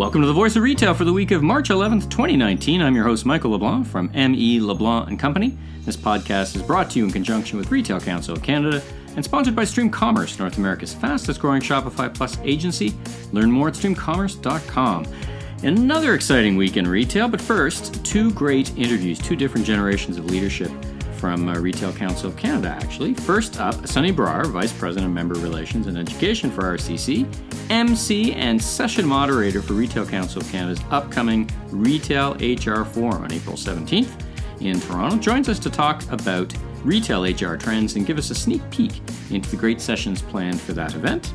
Welcome to the Voice of Retail for the week of March 11th, 2019. I'm your host, Michael LeBlanc from ME LeBlanc and Company. This podcast is brought to you in conjunction with Retail Council of Canada and sponsored by Stream Commerce, North America's fastest growing Shopify Plus agency. Learn more at streamcommerce.com. Another exciting week in retail, but first, two great interviews, two different generations of leadership from uh, Retail Council of Canada, actually. First up, Sonny Brar, Vice President of Member Relations and Education for RCC, MC and Session Moderator for Retail Council of Canada's upcoming Retail HR Forum on April 17th in Toronto, joins us to talk about retail HR trends and give us a sneak peek into the great sessions planned for that event.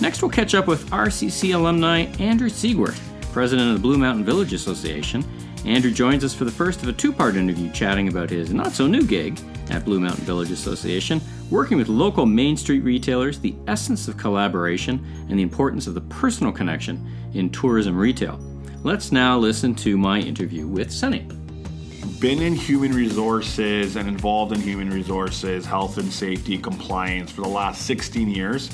Next, we'll catch up with RCC alumni Andrew Siegwart, President of the Blue Mountain Village Association, Andrew joins us for the first of a two part interview chatting about his not so new gig at Blue Mountain Village Association, working with local Main Street retailers, the essence of collaboration, and the importance of the personal connection in tourism retail. Let's now listen to my interview with Sonny. Been in human resources and involved in human resources, health and safety, compliance for the last 16 years.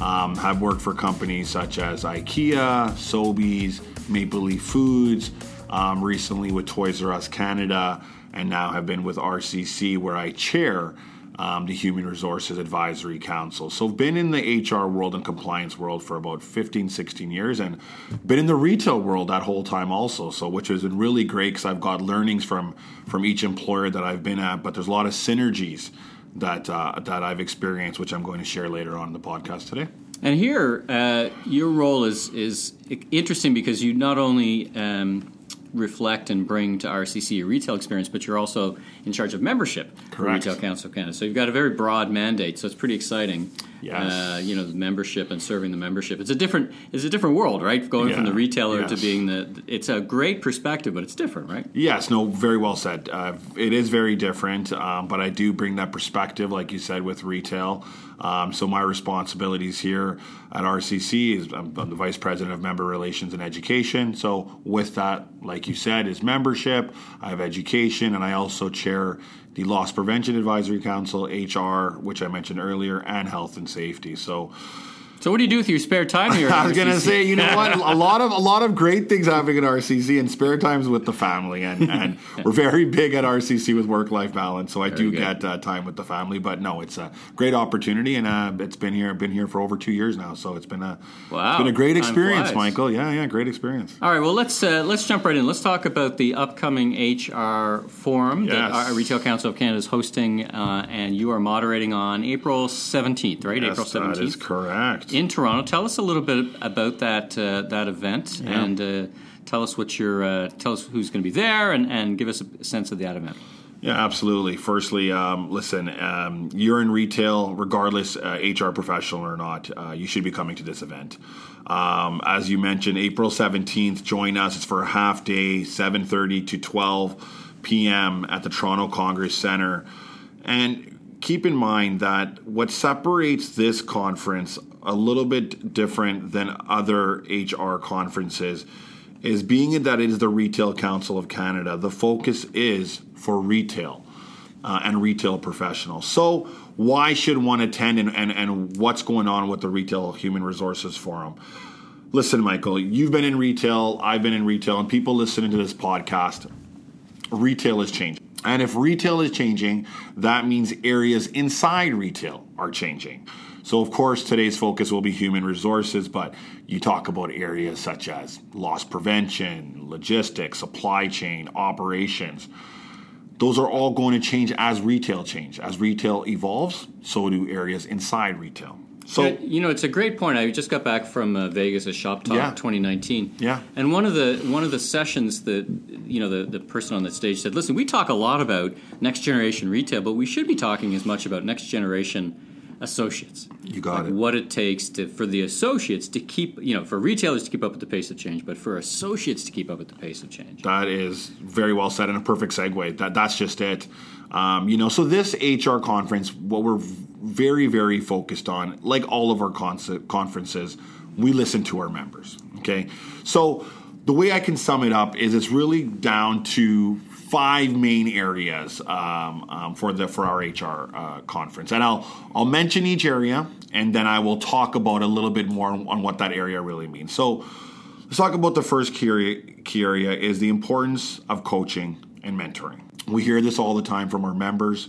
Um, have worked for companies such as IKEA, Sobeys, Maple Leaf Foods, um, recently with Toys R Us Canada, and now have been with RCC, where I chair um, the Human Resources Advisory Council. So, I've been in the HR world and compliance world for about 15, 16 years, and been in the retail world that whole time also. So, which has been really great because I've got learnings from from each employer that I've been at, but there's a lot of synergies that uh, that I've experienced, which I'm going to share later on in the podcast today. And here, uh, your role is is interesting because you not only um, reflect and bring to RCC a retail experience, but you're also in charge of membership Correct. for Retail Council of Canada. So you've got a very broad mandate. So it's pretty exciting. Yes. Uh, you know, the membership and serving the membership. It's a different. It's a different world, right? Going Yeah. from the retailer to being the. It's a great perspective, but it's different, right? Yes, no, very well said. Uh, it is very different, um, but I do bring that perspective, like you said, with retail. Um, so my responsibilities here at RCC is I'm, I'm the vice president of member relations and education. So with that, like you said, is membership. I have education, and I also chair the Loss Prevention Advisory Council, HR, which I mentioned earlier, and health and safety. So. So what do you do with your spare time here? I was gonna say, you know what? A lot of a lot of great things happening at RCC and spare times with the family, and, and we're very big at RCC with work life balance. So I do good. get uh, time with the family, but no, it's a great opportunity, and uh, it's been here been here for over two years now. So it's been a Wow. it's been a great experience. Michael. Yeah, yeah, great experience. All right, well let's uh, let's jump right in. Let's talk about the upcoming HR forum that our Retail Council of Canada is hosting, uh, and you are moderating on April seventeenth, right? April seventeenth. that is correct. In Toronto. Tell us a little bit about that uh, that event, Yeah. and uh, tell us what your uh, tell us who's going to be there, and, and give us a sense of that event. Yeah, absolutely. Firstly, um, listen, um, you're in retail, regardless uh, HR professional or not, uh, you should be coming to this event. Um, as you mentioned, April 17th, join us. It's for a half day, 7.30 to 12 p.m. at the Toronto Congress Center. And keep in mind that what separates this conference a little bit different than other HR conferences is being that it is the Retail Council of Canada, the focus is for retail uh, and retail professionals. So, why should one attend and, and, and what's going on with the Retail Human Resources Forum? Listen, Michael, you've been in retail, I've been in retail, and people listening to this podcast, retail is changing. And if retail is changing, that means areas inside retail are changing. So, of course, today's focus will be human resources, but you talk about areas such as loss prevention, logistics, supply chain, operations. Those are all going to change as retail change. As retail evolves, so do areas inside retail. So, Yeah, you know, it's a great point. I just got back from uh, Vegas at Shop Talk Yeah. 2019. Yeah. And one of the one of the sessions that you know the the person on the stage said, "Listen, we talk a lot about next generation retail, but we should be talking as much about next generation associates. You got Like it. What it takes to for the associates to keep, you know, for retailers to keep up with the pace of change, but for associates to keep up with the pace of change. That is very well said and a perfect segue. That that's just it. Um, you know, so this HR conference, what we're very very focused on, like all of our con- conferences, we listen to our members. Okay, so the way I can sum it up is it's really down to five main areas um, um, for the for our HR uh, conference, and I'll I'll mention each area, and then I will talk about a little bit more on what that area really means. So Let's talk about the first key area, key area is the importance of coaching and mentoring. We hear this all the time from our members,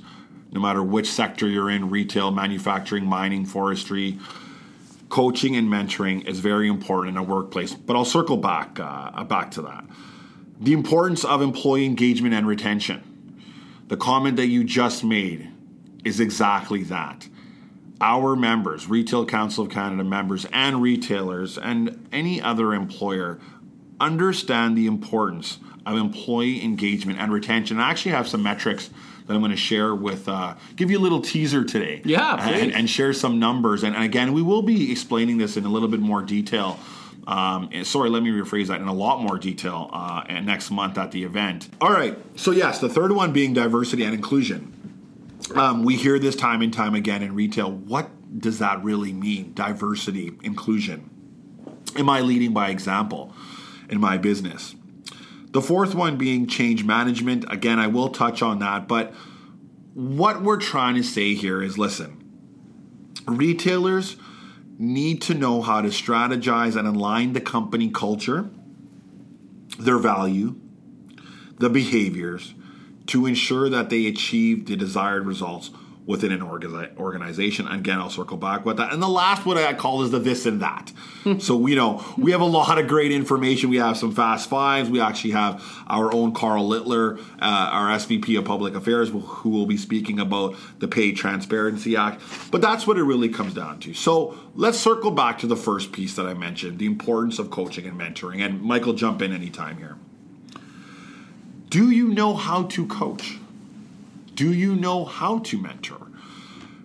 no matter which sector you're in retail, manufacturing, mining, forestry. Coaching and mentoring is very important in a workplace, but I'll circle back uh, back to that. The importance of employee engagement and retention. The comment that you just made is exactly that. Our members, Retail Council of Canada members, and retailers, and any other employer understand the importance of employee engagement and retention. I actually have some metrics that I'm going to share with, uh, give you a little teaser today. Yeah, and, and, share some numbers. And, and, again, we will be explaining this in a little bit more detail. Um, sorry, let me rephrase that in a lot more detail uh, next month at the event. All right. So, yes, the third one being diversity and inclusion. Um, we hear this time and time again in retail. What does that really mean? Diversity, inclusion. Am I leading by example in my business? The fourth one being change management. Again, I will touch on that, but what we're trying to say here is listen, retailers need to know how to strategize and align the company culture, their value, the behaviors to ensure that they achieve the desired results within an organization. Again, I'll circle back with that. And the last what I call is the this and that. so, you know, we have a lot of great information. We have some fast fives. We actually have our own Karl Littler, uh, our SVP of Public Affairs, who will be speaking about the Pay Transparency Act. But that's what it really comes down to. So let's circle back to the first piece that I mentioned, the importance of coaching and mentoring. And Michael, jump in anytime here. Do you know how to coach? Do you know how to mentor?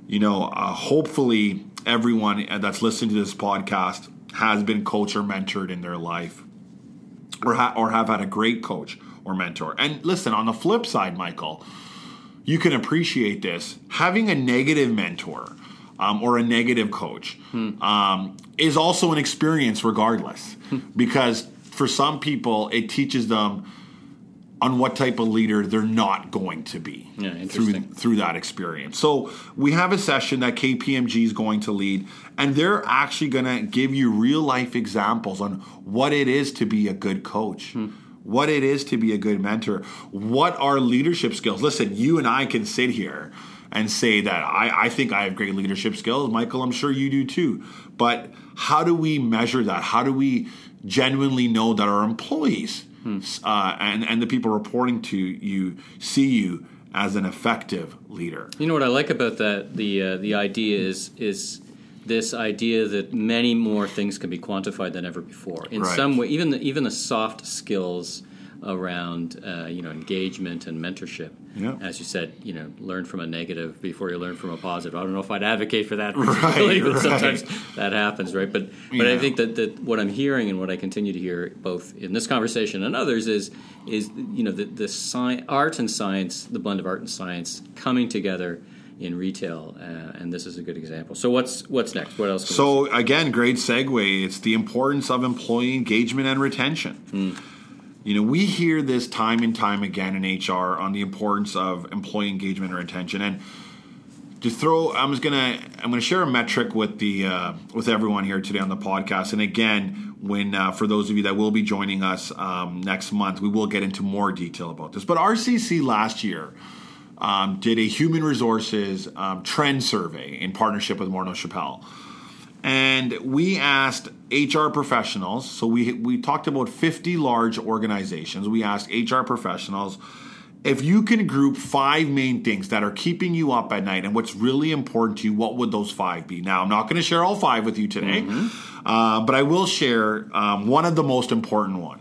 You know, uh, hopefully everyone that's listening to this podcast has been coached or mentored in their life or, ha- or have had a great coach or mentor. And listen, on the flip side, Michael, you can appreciate this. Having a negative mentor um, or a negative coach hmm. um, is also an experience, regardless, hmm. because for some people, it teaches them on what type of leader they're not going to be yeah, through through that experience. So we have a session that KPMG is going to lead, and they're actually going to give you real life examples on what it is to be a good coach. Hmm. What it is to be a good mentor, what are leadership skills? Listen, you and I can sit here and say that I, I think I have great leadership skills. Michael, I'm sure you do too. But how do we measure that? How do we genuinely know that our employees hmm. uh, and and the people reporting to you see you as an effective leader. You know what I like about that the uh, the idea is is this idea that many more things can be quantified than ever before. In right. some way, even the, even the soft skills around uh, you know engagement and mentorship. Yeah. As you said, you know, learn from a negative before you learn from a positive. I don't know if I'd advocate for that particularly, right, but sometimes that happens, right? But but yeah. I think that, that what I'm hearing and what I continue to hear both in this conversation and others is is you know the the sci- art and science, the blend of art and science coming together in retail, uh, and this is a good example. So what's what's next? What else? So again, great segue. It's the importance of employee engagement and retention. Mm. You know, we hear this time and time again in HR on the importance of employee engagement or retention. And to throw, I'm just gonna I'm gonna share a metric with the uh, with everyone here today on the podcast. And again, when uh, for those of you that will be joining us um, next month, we will get into more detail about this. But RCC last year. Um, did a human resources um, trend survey in partnership with Morneau Shepell and we asked HR professionals. So we we talked about 50 large organizations. We asked HR professionals if you can group five main things that are keeping you up at night and what's really important to you, what would those five be? Now, I'm not going to share all five with you today, mm-hmm. uh, but I will share um, one of the most important one.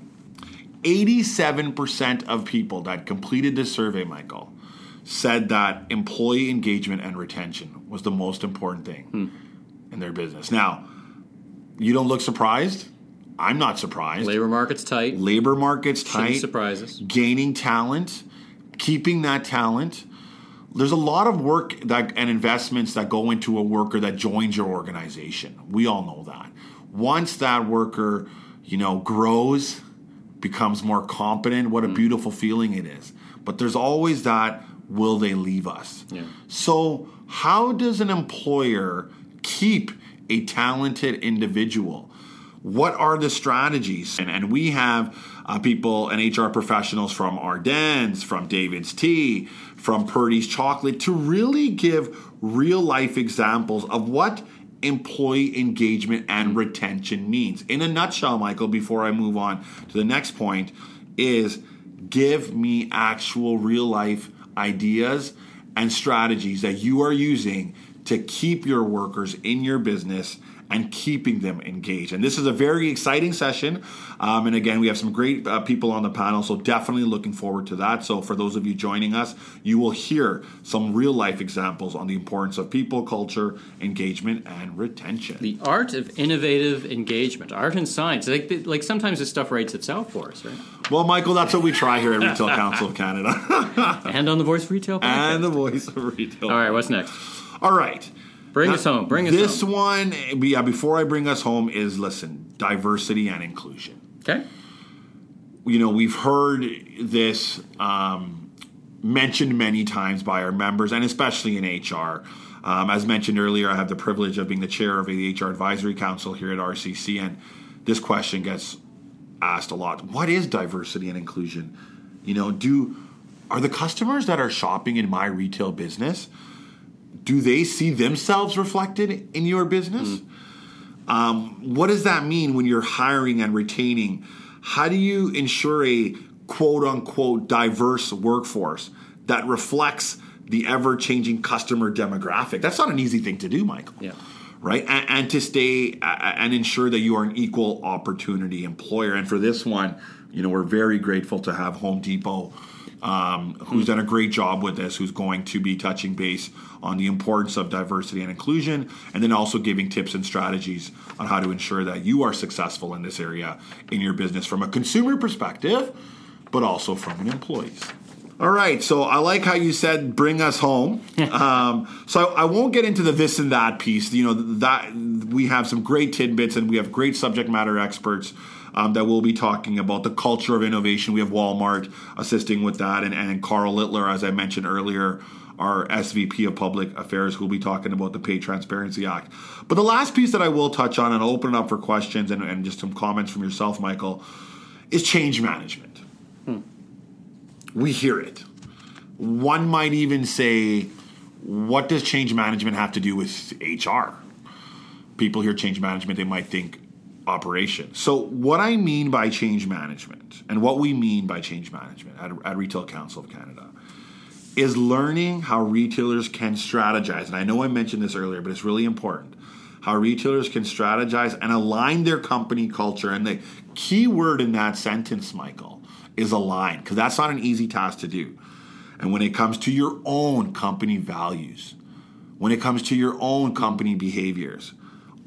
87% of people that completed this survey, Michael, said that employee engagement and retention was the most important thing. Hmm in their business. Now, you don't look surprised. I'm not surprised. Labor market's tight. Labor market's tight. surprises. Gaining talent, keeping that talent. There's a lot of work that and investments that go into a worker that joins your organization. We all know that. Once that worker, you know, grows, becomes more competent, what a mm. beautiful feeling it is. But there's always that will they leave us? Yeah. So, how does an employer keep a talented individual? What are the strategies? And, and we have uh, people and HR professionals from Ardene's, from David's Tea, from Purdy's Chocolate to really give real life examples of what employee engagement and retention means. In a nutshell, Michael, before I move on to the next point, is give me actual real life ideas and strategies that you are using to keep your workers in your business and keeping them engaged. And this is a very exciting session. Um, and again, we have some great uh, people on the panel, so definitely looking forward to that. So, for those of you joining us, you will hear some real life examples on the importance of people, culture, engagement, and retention. The art of innovative engagement, art and science. Like, like sometimes this stuff writes itself for us, right? Well, Michael, that's what we try here at Retail Council of Canada. and on the Voice of Retail podcast. And the Voice of Retail. All right, what's next? All right. Bring now, us home. Bring us this home. This one, yeah, before I bring us home, is listen diversity and inclusion. Okay. You know, we've heard this um, mentioned many times by our members and especially in HR. Um, as mentioned earlier, I have the privilege of being the chair of the HR Advisory Council here at RCC, and this question gets asked a lot. What is diversity and inclusion? You know, do are the customers that are shopping in my retail business do they see themselves reflected in your business? Mm. Um, what does that mean when you're hiring and retaining? How do you ensure a quote unquote diverse workforce that reflects the ever changing customer demographic? That's not an easy thing to do, Michael. Yeah. Right? And, and to stay uh, and ensure that you are an equal opportunity employer. And for this one, you know, we're very grateful to have Home Depot um, who's done a great job with this, who's going to be touching base on the importance of diversity and inclusion, and then also giving tips and strategies on how to ensure that you are successful in this area in your business from a consumer perspective, but also from an employee's. All right, so I like how you said bring us home. um, so I, I, won't get into the this and that piece. You know that we have some great tidbits and we have great subject matter experts um, that we'll be talking about the culture of innovation. We have Walmart assisting with that, and, and Karl Littler, as I mentioned earlier, our SVP of Public Affairs, who will be talking about the Pay Transparency Act. But the last piece that I will touch on, and I'll open it up for questions and, and just some comments from yourself, Michael, is change management. Hmm. We hear it. One might even say, what does change management have to do with HR? People hear change management, they might think operation. So, what I mean by change management and what we mean by change management at, at Retail Council of Canada is learning how retailers can strategize. And I know I mentioned this earlier, but it's really important. How retailers can strategize and align their company culture. And the key word in that sentence, Michael, is align, because that's not an easy task to do. And when it comes to your own company values, when it comes to your own company behaviors,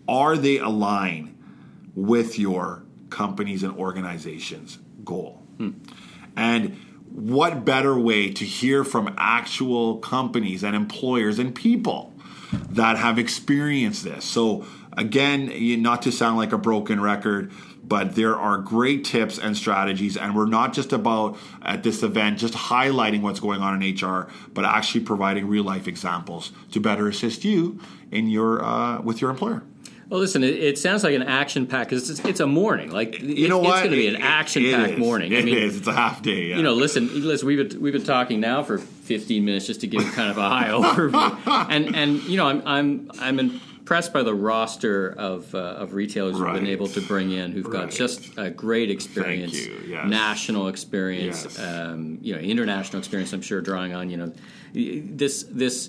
are they aligned with your company's and organization's goal. Hmm. And what better way to hear from actual companies and employers and people that have experienced this? So, again, not to sound like a broken record, but there are great tips and strategies and we're not just about at this event just highlighting what's going on in hr but actually providing real life examples to better assist you in your uh, with your employer well, listen, it, it sounds like an action pack because it's, it's, a morning. Like you know what, it's going to be an action packed morning. It I mean, is. It's a half day. Yeah. You know, listen, listen. We've been we've been talking now for 15 minutes just to give kind of a high overview, and and you know, I'm I'm I'm impressed by the roster of uh, of retailers right. who've been able to bring in who've right. got just a great experience, yes. national experience, yes. um, you know, international experience. I'm sure drawing on you know this this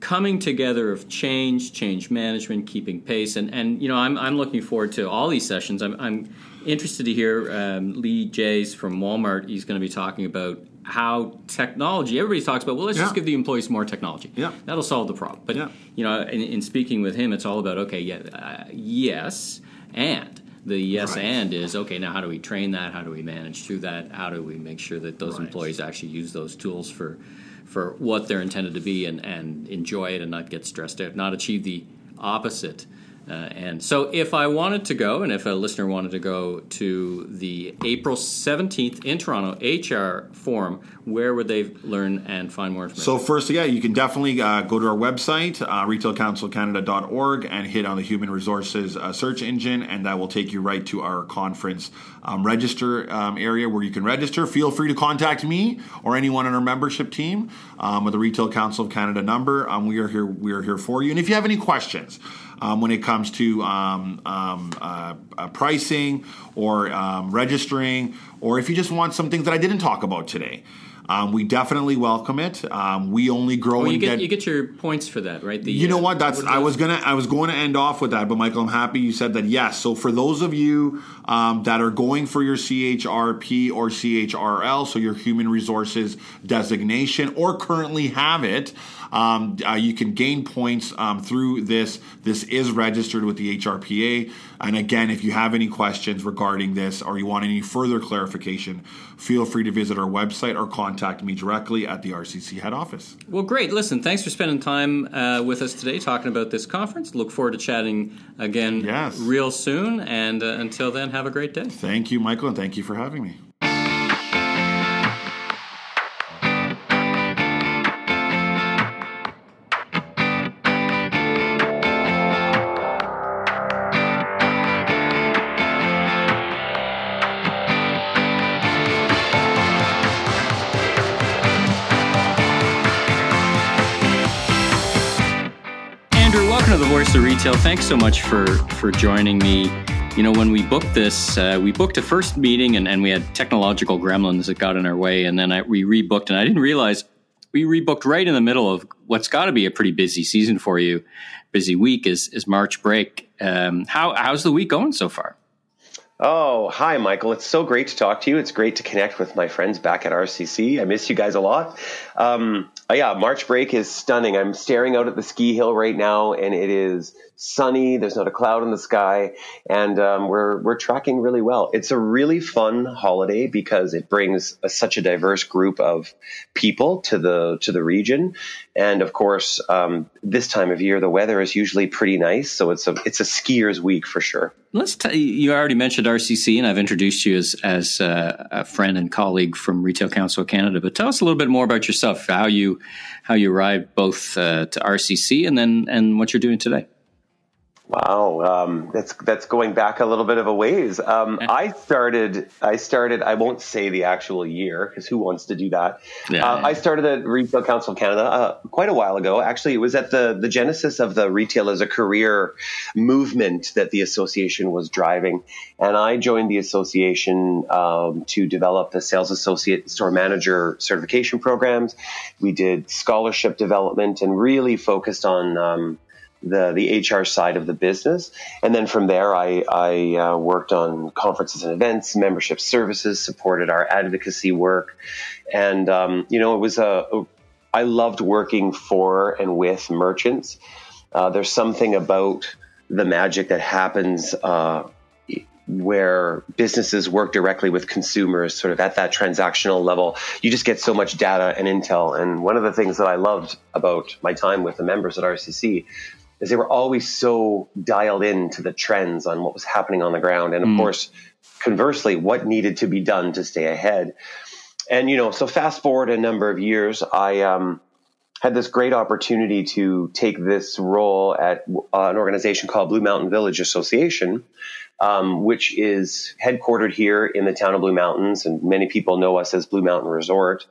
coming together of change, change management, keeping pace, and and you know I'm I'm looking forward to all these sessions. I'm I'm interested to hear um, Lee Jays from Walmart. He's going to be talking about how technology. Everybody talks about well, let's yeah. just give the employees more technology. Yeah, that'll solve the problem. But yeah. you know, in, in, speaking with him, it's all about okay, yeah, uh, yes, and the yes right. and is okay now how do we train that how do we manage through that how do we make sure that those right. employees actually use those tools for for what they're intended to be and, and enjoy it and not get stressed out, not achieve the opposite Uh, and so, if I wanted to go, and if a listener wanted to go to the April 17th in Toronto HR Forum, where would they learn and find more information? So, first, yeah, you can definitely uh, go to our website, uh, retailcouncilcanada.org, and hit on the human resources uh, search engine, and that will take you right to our conference um, register um, area where you can register. Feel free to contact me or anyone on our membership team um, with the Retail Council of Canada number. Um, we are here. We are here for you. And if you have any questions, um, when it comes to um, um, uh, uh, pricing or um, registering, or if you just want some things that I didn't talk about today. Um, we definitely welcome it. Um, we only grow well, you and get, get, you get your points for that, right? The, you know uh, what? That's what I was gonna I was going to end off with that, but Michael, I'm happy you said that. Yes. So for those of you um, that are going for your CHRP or CHRL, so your Human Resources designation, or currently have it, um, uh, you can gain points um, through this. This is registered with the HRPA. And again, if you have any questions regarding this or you want any further clarification, feel free to visit our website or contact me directly at the RCC head office. Well, great. Listen, thanks for spending time uh, with us today talking about this conference. Look forward to chatting again Yes. real soon. And uh, until then, have a great day. Thank you, Michael, and thank you for having me. Voice. Thanks so much for for joining me. You know, when we booked this, uh, we booked a first meeting and, and we had technological gremlins that got in our way, and then I, we rebooked, and I didn't realize we rebooked right in the middle of what's got to be a pretty busy season for you. Busy week is is March break. Um, how how's the week going so far? Oh, hi, Michael. It's so great to talk to you. It's great to connect with my friends back at RCC. I miss you guys a lot. Um, uh, yeah, March break is stunning. I'm staring out at the ski hill right now, and it is sunny. There's not a cloud in the sky, and um, we're we're tracking really well. It's a really fun holiday because it brings a, such a diverse group of people to the to the region, and of course, um, this time of year the weather is usually pretty nice, so it's a it's a skier's week for sure. Let's. T- you already mentioned RCC, and I've introduced you as as uh, a friend and colleague from Retail Council of Canada. But tell us a little bit more about yourself, how you how you arrived both uh, to RCC, and then and what you're doing today. Wow, um, that's that's going back a little bit of a ways. Um, I started, I started. I won't say the actual year because who wants to do that? Yeah, uh, yeah. I started at Retail Council of Canada uh, quite a while ago. Actually, it was at the the genesis of the retail as a career movement that the association was driving, and I joined the association um, to develop the sales associate store manager certification programs. We did scholarship development and really focused on. The the HR side of the business, and then from there, I I uh, worked on conferences and events, membership services, supported our advocacy work, and um, you know it was a I loved working for and with merchants. Uh, there's something about the magic that happens. Uh, where businesses work directly with consumers, sort of at that transactional level, you just get so much data and intel. And one of the things that I loved about my time with the members at RCC is they were always so dialed in to the trends on what was happening on the ground. And of course, conversely, what needed to be done to stay ahead. And, you know, so fast forward a number of years, I, um, had this great opportunity to take this role at uh, an organization called Blue Mountain Village Association, um, which is headquartered here in the town of Blue Mountains, and many people know us as Blue Mountain Resort.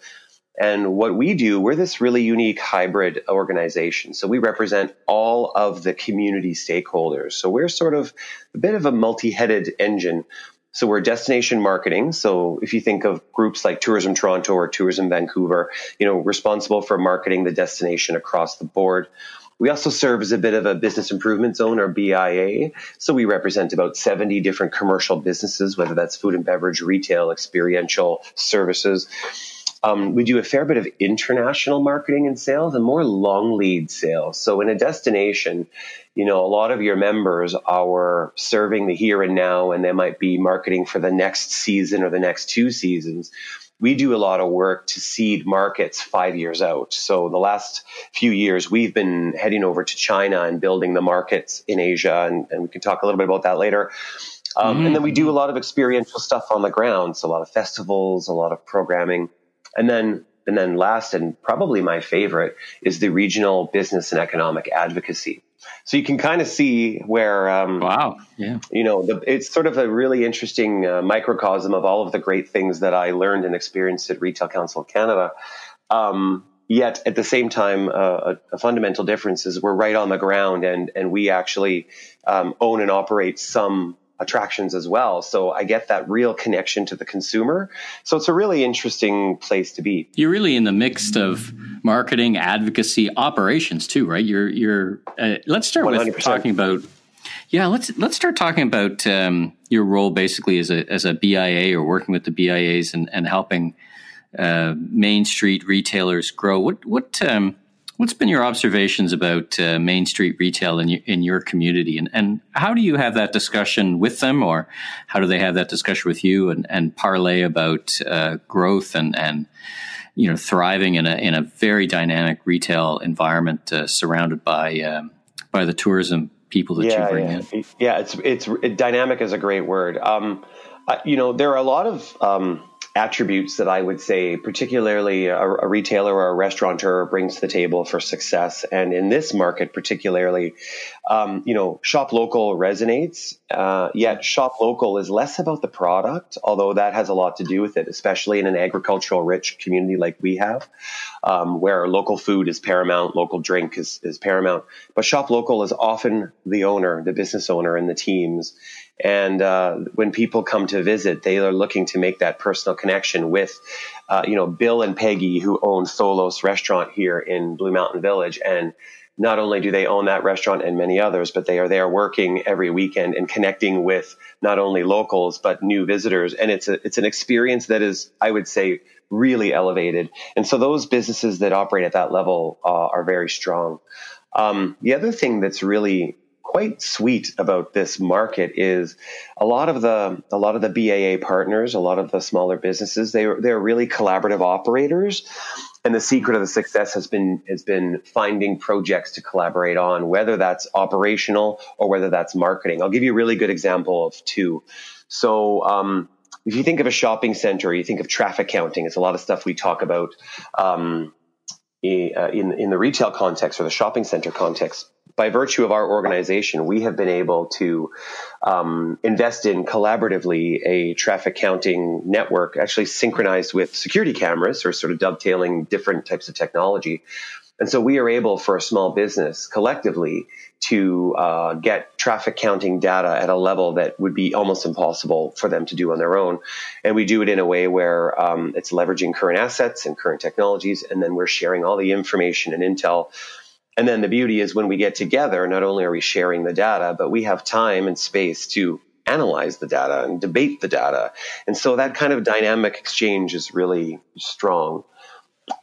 And what we do, we're this really unique hybrid organization. So we represent all of the community stakeholders. So we're sort of a bit of a multi-headed engine. So we're destination marketing. So if you think of groups like Tourism Toronto or Tourism Vancouver, you know, responsible for marketing the destination across the board. We also serve as a bit of a business improvement zone or BIA. So we represent about 70 different commercial businesses, whether that's food and beverage, retail, experiential services. Um, we do a fair bit of international marketing and sales and more long lead sales. So in a destination, you know, a lot of your members are serving the here and now, and they might be marketing for the next season or the next two seasons. we do a lot of work to seed markets five years out. So the last few years, we've been heading over to China and building the markets in Asia, and, and we can talk a little bit about that later. Um, mm-hmm. And then we do a lot of experiential stuff on the ground, so a lot of festivals, a lot of programming, and then and then last and probably my favorite is the regional business and economic advocacy. So you can kind of see where, um, wow, yeah, you know, the, it's sort of a really interesting uh, microcosm of all of the great things that I learned and experienced at Retail Council of Canada. Um, yet at the same time, uh, a, a, fundamental difference is we're right on the ground and and we actually um, own and operate some attractions as well. So I get that real connection to the consumer. So it's a really interesting place to be. You're really in the mix of marketing, advocacy, operations too, right? You're you're. Uh, let's start 100%. with talking about. Yeah, let's let's start talking about um, your role basically as a as a BIA or working with the BIAs and and helping uh, Main Street retailers grow. What what um, What's been your observations about uh, Main Street retail in, y- in your community, and, and how do you have that discussion with them, or how do they have that discussion with you, and, and parlay about uh, growth and and you know thriving in a in a very dynamic retail environment uh, surrounded by um, by the tourism people that yeah, you bring yeah. in? Yeah, it's it's it, dynamic is a great word. Um, you know, there are a lot of um, attributes that I would say, particularly a, a, retailer or a restaurateur brings to the table for success. And in this market, particularly, um, you know, shop local resonates. Uh, yet shop local is less about the product, although that has a lot to do with it, especially in an agricultural rich community like we have, um, where local food is paramount, local drink is, is paramount. But shop local is often the owner, the business owner, and the teams. And uh, when people come to visit, they are looking to make that personal connection with, uh, you know, Bill and Peggy, who own Solos Restaurant here in Blue Mountain Village. And not only do they own that restaurant and many others, but they are there working every weekend and connecting with not only locals but new visitors. And it's a it's an experience that is, I would say, really elevated. And so those businesses that operate at that level uh, are very strong. Um, the other thing that's really quite sweet about this market is a lot of the a lot of the BIA partners, a lot of the smaller businesses, they are they're really collaborative operators. And the secret of the success has been has been finding projects to collaborate on, whether that's operational or whether that's marketing. I'll give you a really good example of two. So um, if you think of a shopping center, you think of traffic counting. It's a lot of stuff we talk about um, in in the retail context or the shopping center context by virtue of our organization, we have been able to um, invest in collaboratively a traffic counting network, actually synchronized with security cameras or sort of dovetailing different types of technology. And so we are able for a small business collectively to uh, get traffic counting data at a level that would be almost impossible for them to do on their own. And we do it in a way where um, it's leveraging current assets and current technologies, and then we're sharing all the information and intel and then the beauty is when we get together, not only are we sharing the data, but we have time and space to analyze the data and debate the data. And so that kind of dynamic exchange is really strong.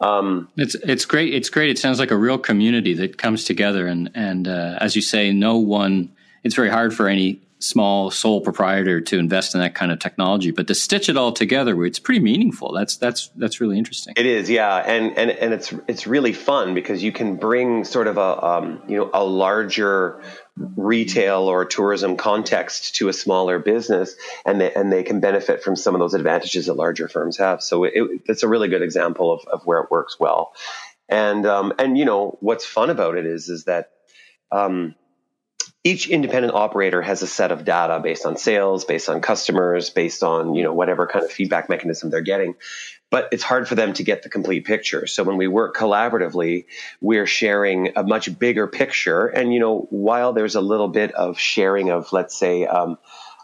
Um, it's it's great. It's great. It sounds like a real community that comes together, and and uh, as you say, no one. It's very hard for any small sole proprietor to invest in that kind of technology but to stitch it all together it's pretty meaningful. That's that's that's really interesting. It is yeah. And and and it's it's really fun because you can bring sort of a um, you know a larger retail or tourism context to a smaller business and they, and they can benefit from some of those advantages that larger firms have. So it, it's a really good example of, of where it works well. And um, and you know what's fun about it is is that um, each independent operator has a set of data based on sales, based on customers, based on, you know, whatever kind of feedback mechanism they're getting. But it's hard for them to get the complete picture. So when we work collaboratively, we're sharing a much bigger picture. And, you know, while there's a little bit of sharing of, let's say, um,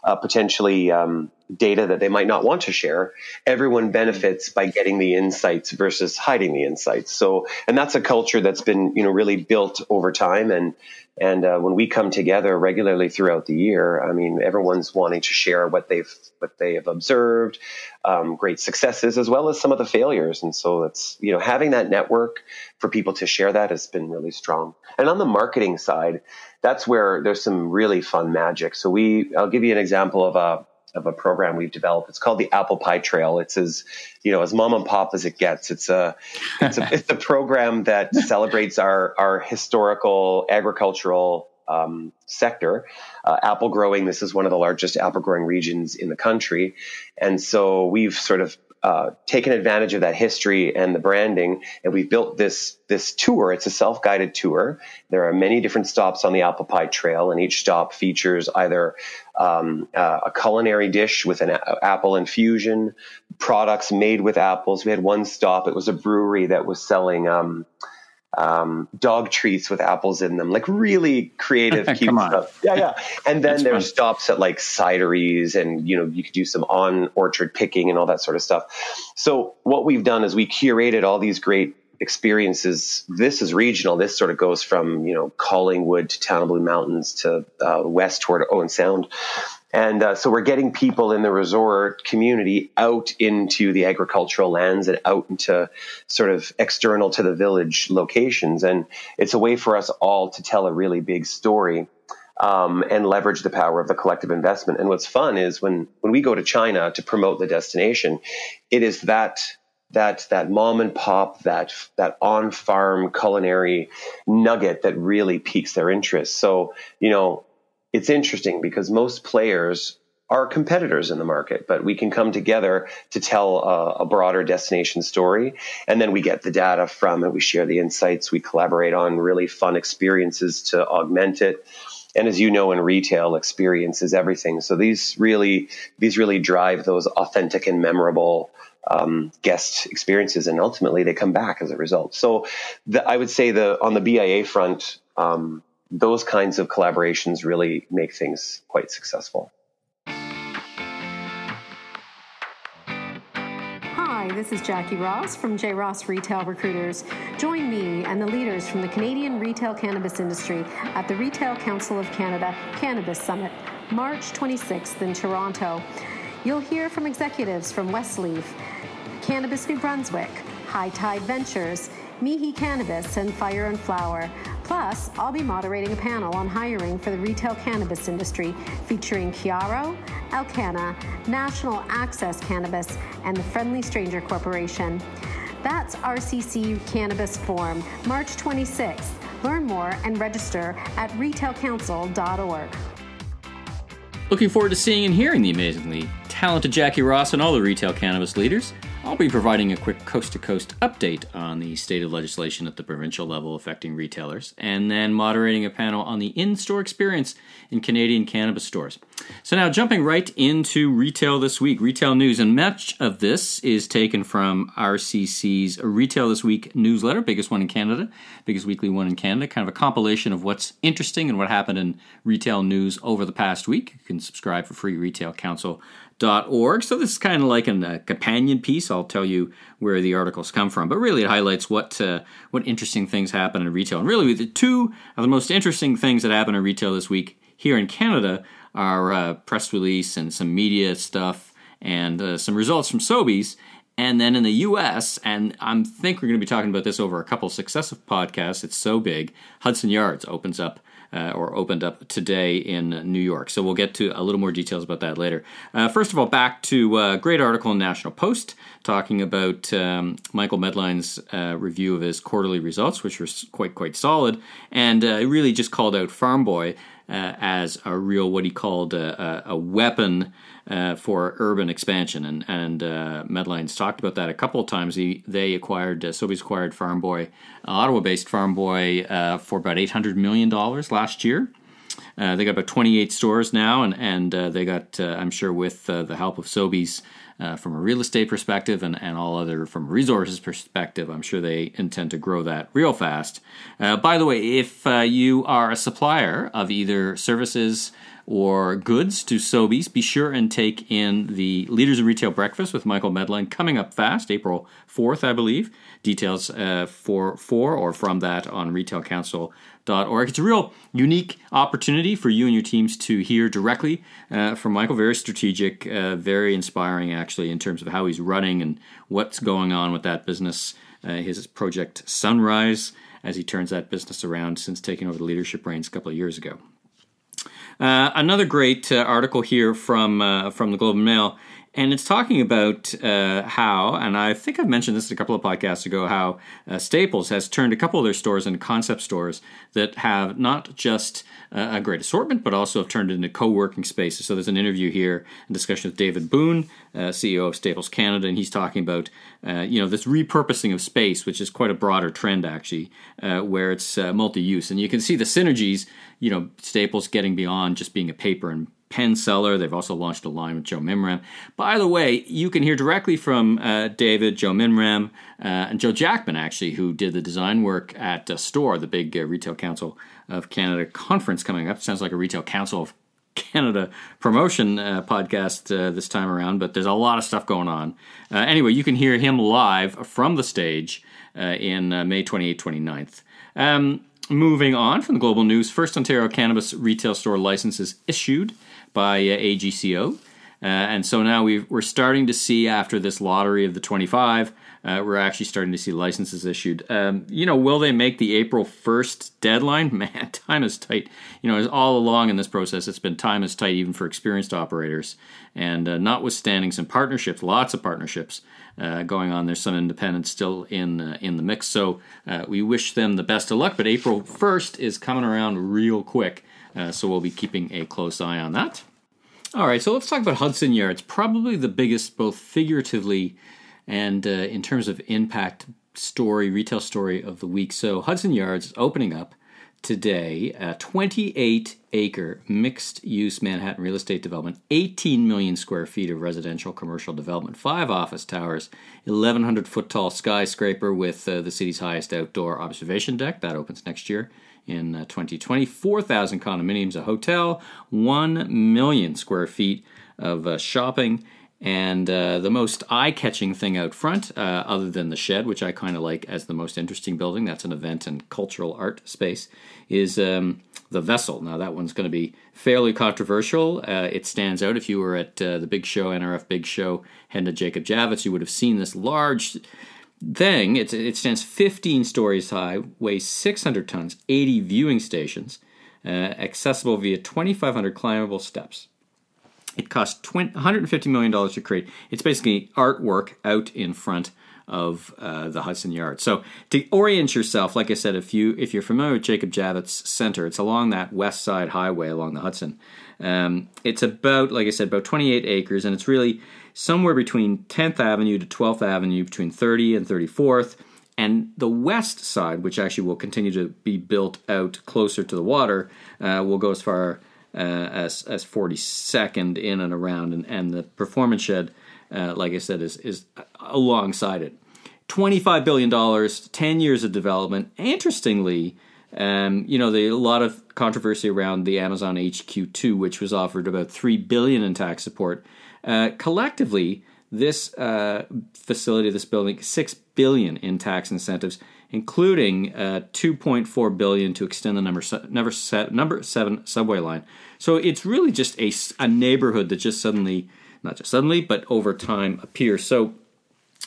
uh, potentially um, data that they might not want to share, everyone benefits by getting the insights versus hiding the insights. So, and that's a culture that's been, you know, really built over time. And and uh, when we come together regularly throughout the year, I mean, everyone's wanting to share what they've what they have observed, um, great successes as well as some of the failures. And so it's you know having that network for people to share that has been really strong. And on the marketing side, that's where there's some really fun magic. So we, I'll give you an example of a of a program we've developed. It's called the Apple Pie Trail. It's as you know as mom and pop as it gets. It's a it's a, it's a program that celebrates our our historical agricultural um, sector. Uh, apple growing. This is one of the largest apple growing regions in the country, and so we've sort of uh, taken advantage of that history and the branding, and we've built this this tour. It's a self guided tour. There are many different stops on the Apple Pie Trail, and each stop features either um, uh, a culinary dish with an a- apple infusion, products made with apples. We had one stop; it was a brewery that was selling. Um, um, dog treats with apples in them, like really creative, cute stuff. Yeah, yeah. And then there's stops at like cideries, and you know you could do some on orchard picking and all that sort of stuff. So what we've done is we curated all these great experiences. This is regional. This sort of goes from you know Collingwood to Town of Blue Mountains to uh, west toward Owen Sound. And uh, so we're getting people in the resort community out into the agricultural lands and out into sort of external to the village locations. And it's a way for us all to tell a really big story. Um, and leverage the power of the collective investment. And what's fun is when when we go to China to promote the destination, it is that that that mom and pop that that on farm culinary nugget that really piques their interest. So you know it's interesting because most players are competitors in the market, but we can come together to tell a, a, broader destination story. And then we get the data from it. We share the insights. We collaborate on really fun experiences to augment it. And as you know, in retail, experience is everything. So these really, these really drive those authentic and memorable um, guest experiences, and ultimately they come back as a result. So the, I would say the on the BIA front, um, those kinds of collaborations really make things quite successful. Hi, this is Jackie Ross from J. Ross Retail Recruiters. Join me and the leaders from the Canadian retail cannabis industry at the Retail Council of Canada Cannabis Summit, March 26th in Toronto. You'll hear from executives from Westleaf, Cannabis New Brunswick, High Tide Ventures, Mihi Cannabis, and Fire and Flower. Plus, I'll be moderating a panel on hiring for the retail cannabis industry featuring Chiaro, Alcanna, National Access Cannabis, and the Friendly Stranger Corporation. That's RCC Cannabis Forum, March 26th. Learn more and register at retailcouncil.org. Looking forward to seeing and hearing the amazingly talented Jackie Ross and all the retail cannabis leaders. I'll be providing a quick coast to coast update on the state of legislation at the provincial level affecting retailers, and then moderating a panel on the in store experience in Canadian cannabis stores. So, now jumping right into retail this week, retail news, and much of this is taken from RCC's Retail This Week newsletter, biggest one in Canada, biggest weekly one in Canada, kind of a compilation of what's interesting and what happened in retail news over the past week. You can subscribe for free, Retail Council org. So this is kind of like a uh, companion piece. I'll tell you where the articles come from, but really it highlights what uh, what interesting things happen in retail. And really, the two of the most interesting things that happen in retail this week here in Canada are uh, press release and some media stuff and uh, some results from Sobeys. And then in the U.S., and I think we're going to be talking about this over a couple successive podcasts. It's so big. Hudson Yards opens up uh, or opened up today in New York. So we'll get to a little more details about that later. Uh, first of all, back to a uh, great article in National Post talking about um, Michael Medline's uh, review of his quarterly results, which were quite quite solid, and uh, really just called out Farm Boy uh, as a real what he called a, a weapon uh, for urban expansion. And, and uh, Medline's talked about that a couple of times. He, they acquired, uh, Sobeys acquired Farm Boy, Ottawa based Farm Boy, uh, for about $800 million last year. Uh, they got about 28 stores now, and, and uh, they got, uh, I'm sure, with the help of Sobeys Uh, from a real estate perspective and, and all other from a resources perspective, I'm sure they intend to grow that real fast. Uh, by the way, if uh, you are a supplier of either services, or goods to Sobeys, be sure and take in the Leaders of Retail Breakfast with Michael Medline coming up fast, April 4th, I believe. Details uh, for, for or from that on retailcouncil.org. It's a real unique opportunity for you and your teams to hear directly uh, from Michael. Very strategic, uh, very inspiring, actually, in terms of how he's running and what's going on with that business. Uh, his project Sunrise, as he turns that business around since taking over the leadership reins a couple of years ago. Uh, another great uh, article here from uh, from the Globe and Mail, and it's talking about uh, how, and I think I've mentioned this a couple of podcasts ago, how uh, Staples has turned a couple of their stores into concept stores that have not just uh, a great assortment, but also have turned into co-working spaces. So there's an interview here, a discussion with David Boone, CEO of Staples Canada, and he's talking about you know this repurposing of space, which is quite a broader trend actually, where it's multi-use, and you can see the synergies you know, Staples getting beyond just being a paper and pen seller. They've also launched a line with Joe Mimram. By the way, you can hear directly from uh, David, Joe Mimram, uh, and Joe Jackman, actually, who did the design work at uh, STORE, the big uh, Retail Council of Canada conference coming up. Sounds like a Retail Council of Canada promotion uh, podcast uh, this time around, but there's a lot of stuff going on. Anyway, you can hear him live from the stage in May 28th, 29th. Um, Moving on from the global news, First Ontario Cannabis Retail Store license is issued by uh, AGCO. Uh, and so now we are starting to see, after this lottery of the 25, uh, we're actually starting to see licenses issued. Um, you know, will they make the April 1st deadline? Man, time is tight. You know, all along in this process, it's been time is tight even for experienced operators. And uh, notwithstanding some partnerships, lots of partnerships, uh, going on. There's some independents still in uh, in the mix, so uh, we wish them the best of luck. But April 1st is coming around real quick, uh, so we'll be keeping a close eye on that. All right, so let's talk about Hudson Yards. Probably the biggest, both figuratively and uh, in terms of impact story, retail story of the week. So Hudson Yards is opening up today a 28 acre mixed use Manhattan real estate development, 18 million square feet of residential commercial development, five office towers, 1,100 foot tall skyscraper with uh, the city's highest outdoor observation deck. That opens next year in uh, 2020. 4,000 condominiums, a hotel, 1 million square feet of uh, shopping and uh, the most eye catching thing out front, uh, other than the shed, which I kind of like as the most interesting building, that's an event and cultural art space, is um, the vessel. Now, that one's going to be fairly controversial. Uh, it stands out. If you were at uh, the big show, NRF Big Show, heading to Jacob Javits, you would have seen this large thing. It's, it stands 15 stories high, weighs 600 tons, 80 viewing stations, uh, accessible via 2,500 climbable steps. It cost $150 million to create. It's basically artwork out in front of uh, the Hudson Yard. So to orient yourself, like I said, if you if you're familiar with Jacob Javits Center, it's along that west side highway along the Hudson. Um, it's about, like I said, about 28 acres, and it's really somewhere between 10th Avenue to 12th Avenue, between 30 and 34th. And the west side, which actually will continue to be built out closer to the water, uh, will go as far uh, as as 42nd in and around, and, and the performance shed, uh, like I said, is is alongside it. $25 billion, 10 years of development. Interestingly, um, you know, the, a lot of controversy around the Amazon HQ2, which was offered about 3 billion in tax support. Uh, collectively, this uh, facility, this building, 6 billion in tax incentives including uh, 2.4 billion to extend the number number, set, number seven subway line. So it's really just a, a neighborhood that just suddenly, not just suddenly, but over time appears. So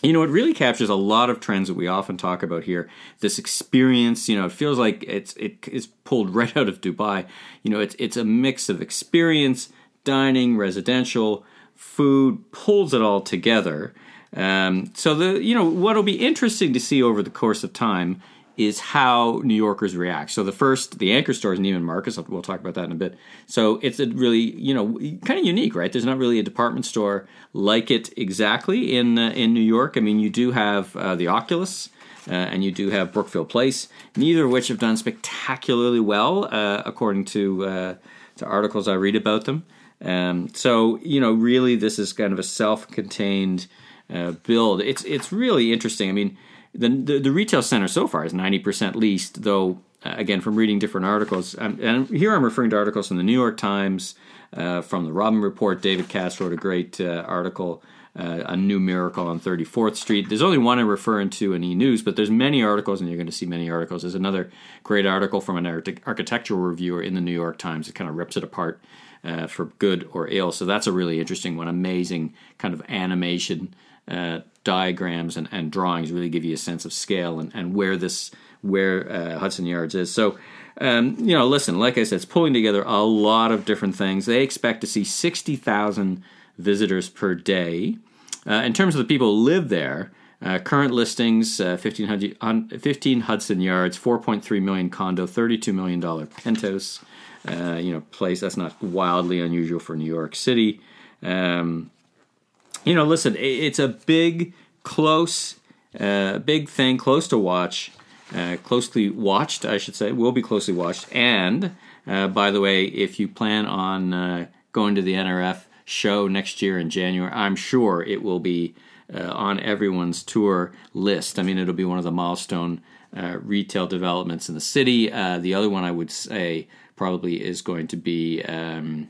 you know, it really captures a lot of trends that we often talk about here. This experience, you know, it feels like it's it is pulled right out of Dubai. You know, it's it's a mix of experience, dining, residential, food, pulls it all together. Um, so the you know what'll be interesting to see over the course of time is how New Yorkers react. So the first, the anchor store is Neiman Marcus. We'll talk about that in a bit. So it's a really, you know, kind of unique, right? There's not really a department store like it exactly in uh, in New York. I mean, you do have uh, the Oculus. Uh, and you do have Brookfield Place, neither of which have done spectacularly well, uh, according to uh, to articles I read about them. Um, so you know, really, this is kind of a self-contained uh, build. It's it's really interesting. I mean, the, the, the retail center so far is ninety percent leased, though. Uh, again, from reading different articles, um, and here I'm referring to articles from the New York Times, uh, from the Robin Report. David Cass wrote a great uh, article. Uh, a new miracle on 34th Street. There's only one I'm referring to in E News, but there's many articles, and you're going to see many articles. There's another great article from an architectural reviewer in the New York Times. It kind of rips it apart uh, for good or ill. So that's a really interesting one. Amazing kind of animation uh, diagrams and, and, drawings really give you a sense of scale and, and where this where uh, Hudson Yards is. So um, you know, listen, like I said, it's pulling together a lot of different things. They expect to see 60,000 visitors per day. Uh, in terms of the people who live there, uh, current listings uh, 15, 15 Hudson Yards, 4.3 million condo, $32 million penthouse. Uh, you know, place that's not wildly unusual for New York City. Um, you know, listen, it's a big, close, uh, big thing, close to watch, uh, closely watched, I should say, will be closely watched. And uh, by the way, if you plan on uh, going to the NRF show next year in January, I'm sure it will be uh, on everyone's tour list. I mean, it'll be one of the milestone uh, retail developments in the city. the other one I would say probably is going to be um,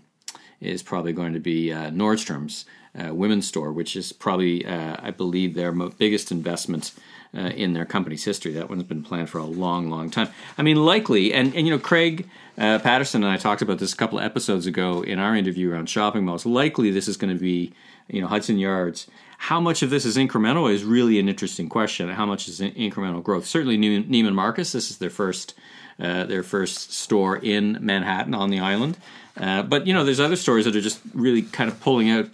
is probably going to be Nordstrom's uh, women's store, which is probably uh, I believe their mo- biggest investment. Uh, in their company's history, that one's been planned for a long, long time. I mean, likely, and, and you know, Craig uh, Patterson and I talked about this a couple of episodes ago in our interview around shopping malls. Likely, this is going to be, you know, Hudson Yards. How much of this is incremental is really an interesting question. How much is incremental growth? Certainly, Neiman Marcus. This is their first uh, their first store in Manhattan on the island. Uh, but you know, there's other stores that are just really kind of pulling out,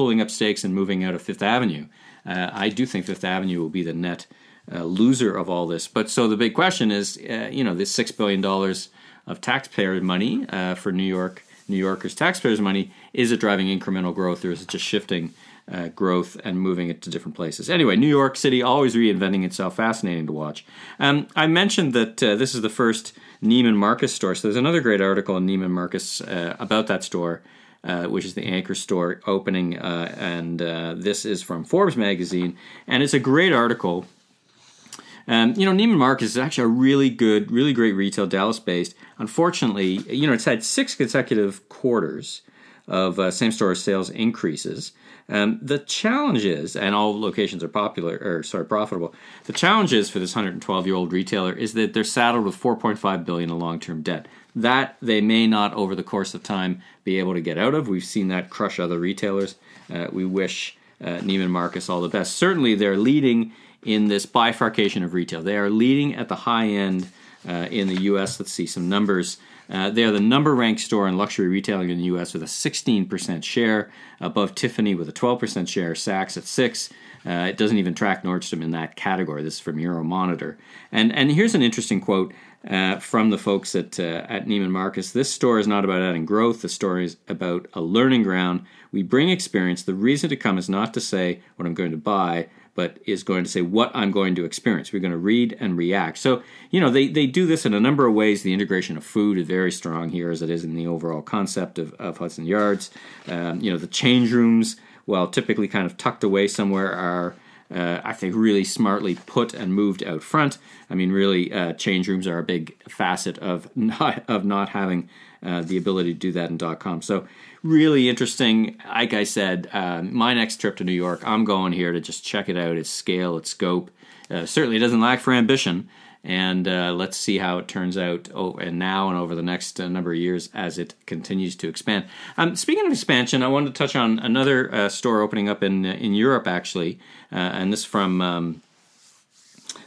pulling up stakes and moving out of Fifth Avenue. Uh, I do think Fifth Avenue will be the net uh, loser of all this. But so the big question is, uh, you know, this six billion dollars of taxpayer money for New York, New Yorkers' taxpayers' money, is it driving incremental growth or is it just shifting? uh, growth and moving it to different places. Anyway, New York City always reinventing itself, fascinating to watch. Um, I mentioned that uh, this is the first Neiman Marcus store, so there's another great article in Neiman Marcus uh, about that store. Uh, which is the anchor store opening, uh, and uh, this is from Forbes magazine, and it's a great article um, you know, Neiman Marcus is actually a really good, really great retail, Dallas based. Unfortunately, you know, it's had six consecutive quarters of uh, same store sales increases. Um, the challenge is, and all locations are popular or sorry profitable. The challenge is for this 112 year old retailer is that they're saddled with 4.5 billion in long term debt. That they may not, over the course of time, be able to get out of. We've seen that crush other retailers. Uh, we wish uh, Neiman Marcus all the best. Certainly, they're leading in this bifurcation of retail. They are leading at the high end uh, in the U.S. Let's see some numbers. Uh, they are the number ranked store in luxury retailing in the U.S. with a 16% share, above Tiffany with a 12% share, Saks at six. Uh, it doesn't even track Nordstrom in that category. This is from Euromonitor. And and here's an interesting quote uh, from the folks at uh, at Neiman Marcus. This store is not about adding growth. The store is about a learning ground. We bring experience. The reason to come is not to say what I'm going to buy, but is going to say what I'm going to experience. We're going to read and react. So, you know, they, they do this in a number of ways. The integration of food is very strong here, as it is in the overall concept of, of Hudson Yards. Um, you know, the change rooms, while typically kind of tucked away somewhere, are. Uh, I think really smartly put and moved out front. I mean, really, uh, change rooms are a big facet of not of not having uh, the ability to do that in dot .com. So really interesting. Like I said, uh, my next trip to New York, I'm going here to just check it out, its scale, its scope. Uh, certainly, it doesn't lack for ambition. And uh, let's see how it turns out oh, and now and over the next uh, number of years as it continues to expand. Um, speaking of expansion, I wanted to touch on another uh, store opening up in in Europe, actually, and this from um,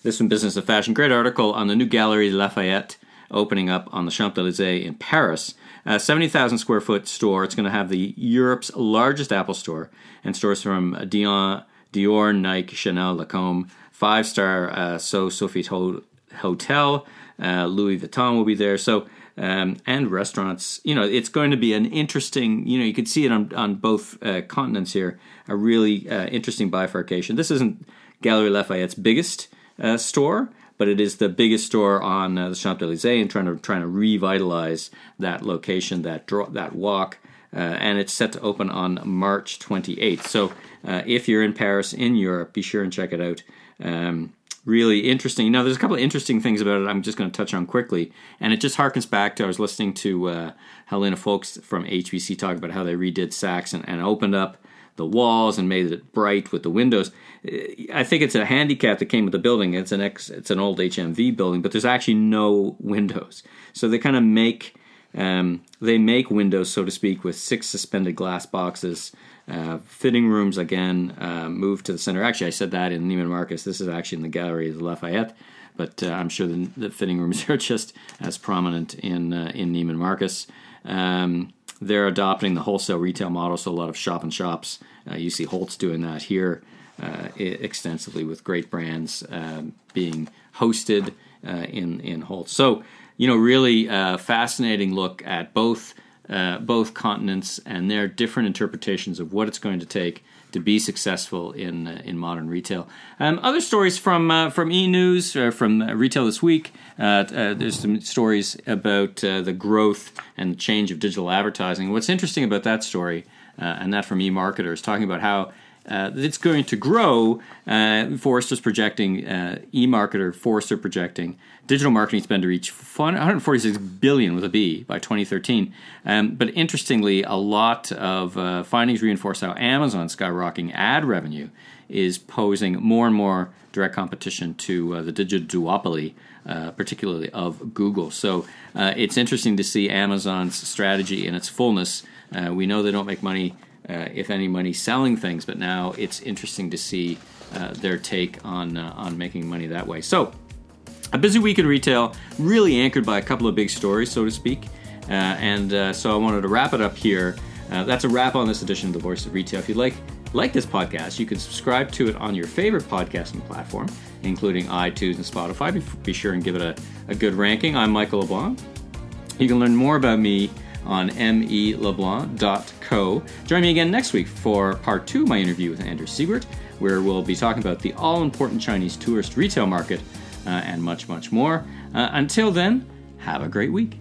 this from Business of Fashion. Great article on the new Galerie Lafayette opening up on the Champs Elysees in Paris. A 70,000 square foot store. It's going to have the Europe's largest Apple store and stores from Dion, Dior, Nike, Chanel, Lacombe, five star uh, So Sofitel Hotel, uh, Louis Vuitton will be there. So um, and restaurants. You know, it's going to be an interesting. You know, you could see it on on both uh, continents here. A really uh, interesting bifurcation. This isn't Galerie Lafayette's biggest uh, store, but it is the biggest store on uh, the Champs Elysees and trying to trying to revitalize that location, that draw, that walk, uh, and it's set to open on March 28th. So uh, if you're in Paris in Europe, be sure and check it out. Um, really interesting. Know, there's a couple of interesting things about it. I'm just going to touch on quickly, and it just harkens back to I was listening to uh, Helena Foulkes from HBC talk about how they redid Saks and, and opened up the walls and made it bright with the windows. I think it's a handicap that came with the building. It's an ex, it's an old HMV building, but there's actually no windows. So they kind of make um, they make windows, so to speak, with six suspended glass boxes. Uh, fitting rooms again uh, moved to the center. Actually, I said that in Neiman Marcus. This is actually in the gallery of Lafayette. but uh, I'm sure the, the, fitting rooms are just as prominent in uh, in Neiman Marcus. Um, they're adopting the wholesale retail model, so a lot of shop and shops. Uh, you see Holtz doing that here uh, extensively with great brands being hosted in in Holtz. So you know, really fascinating look at both both continents and their different interpretations of what it's going to take to be successful in uh, in modern retail. Um, other stories from uh, from E News uh, from Retail this week. Uh, uh, there's some stories about uh, the growth and change of digital advertising. What's interesting about that story, and that from eMarketer, is talking about how uh, it's going to grow. Uh, Forrester's projecting, uh, eMarketer, Forrester projecting digital marketing spend to reach 146 billion with a B by 2013. Um, but interestingly, a lot of uh, findings reinforce how Amazon's skyrocketing ad revenue is posing more and more direct competition to uh, the digital duopoly, uh, particularly of Google. So it's interesting to see Amazon's strategy in its fullness. we know they don't make money uh, if any money selling things, but now it's interesting to see uh, their take on uh, on making money that way. So, a busy week in retail, really anchored by a couple of big stories, so to speak. Uh, and uh, so I wanted to wrap it up here. Uh, that's a wrap on this edition of the Voice of Retail. If you'd like like this podcast, you can subscribe to it on your favorite podcasting platform, including iTunes and Spotify. Be, be sure and give it a, a good ranking. I'm Michael LeBlanc. You can learn more about me on meleblanc.co. Join me again next week for part two of my interview with Andrew Siegwart, where we'll be talking about the all important Chinese tourist retail market uh, and much, much more. Uh, until then, have a great week.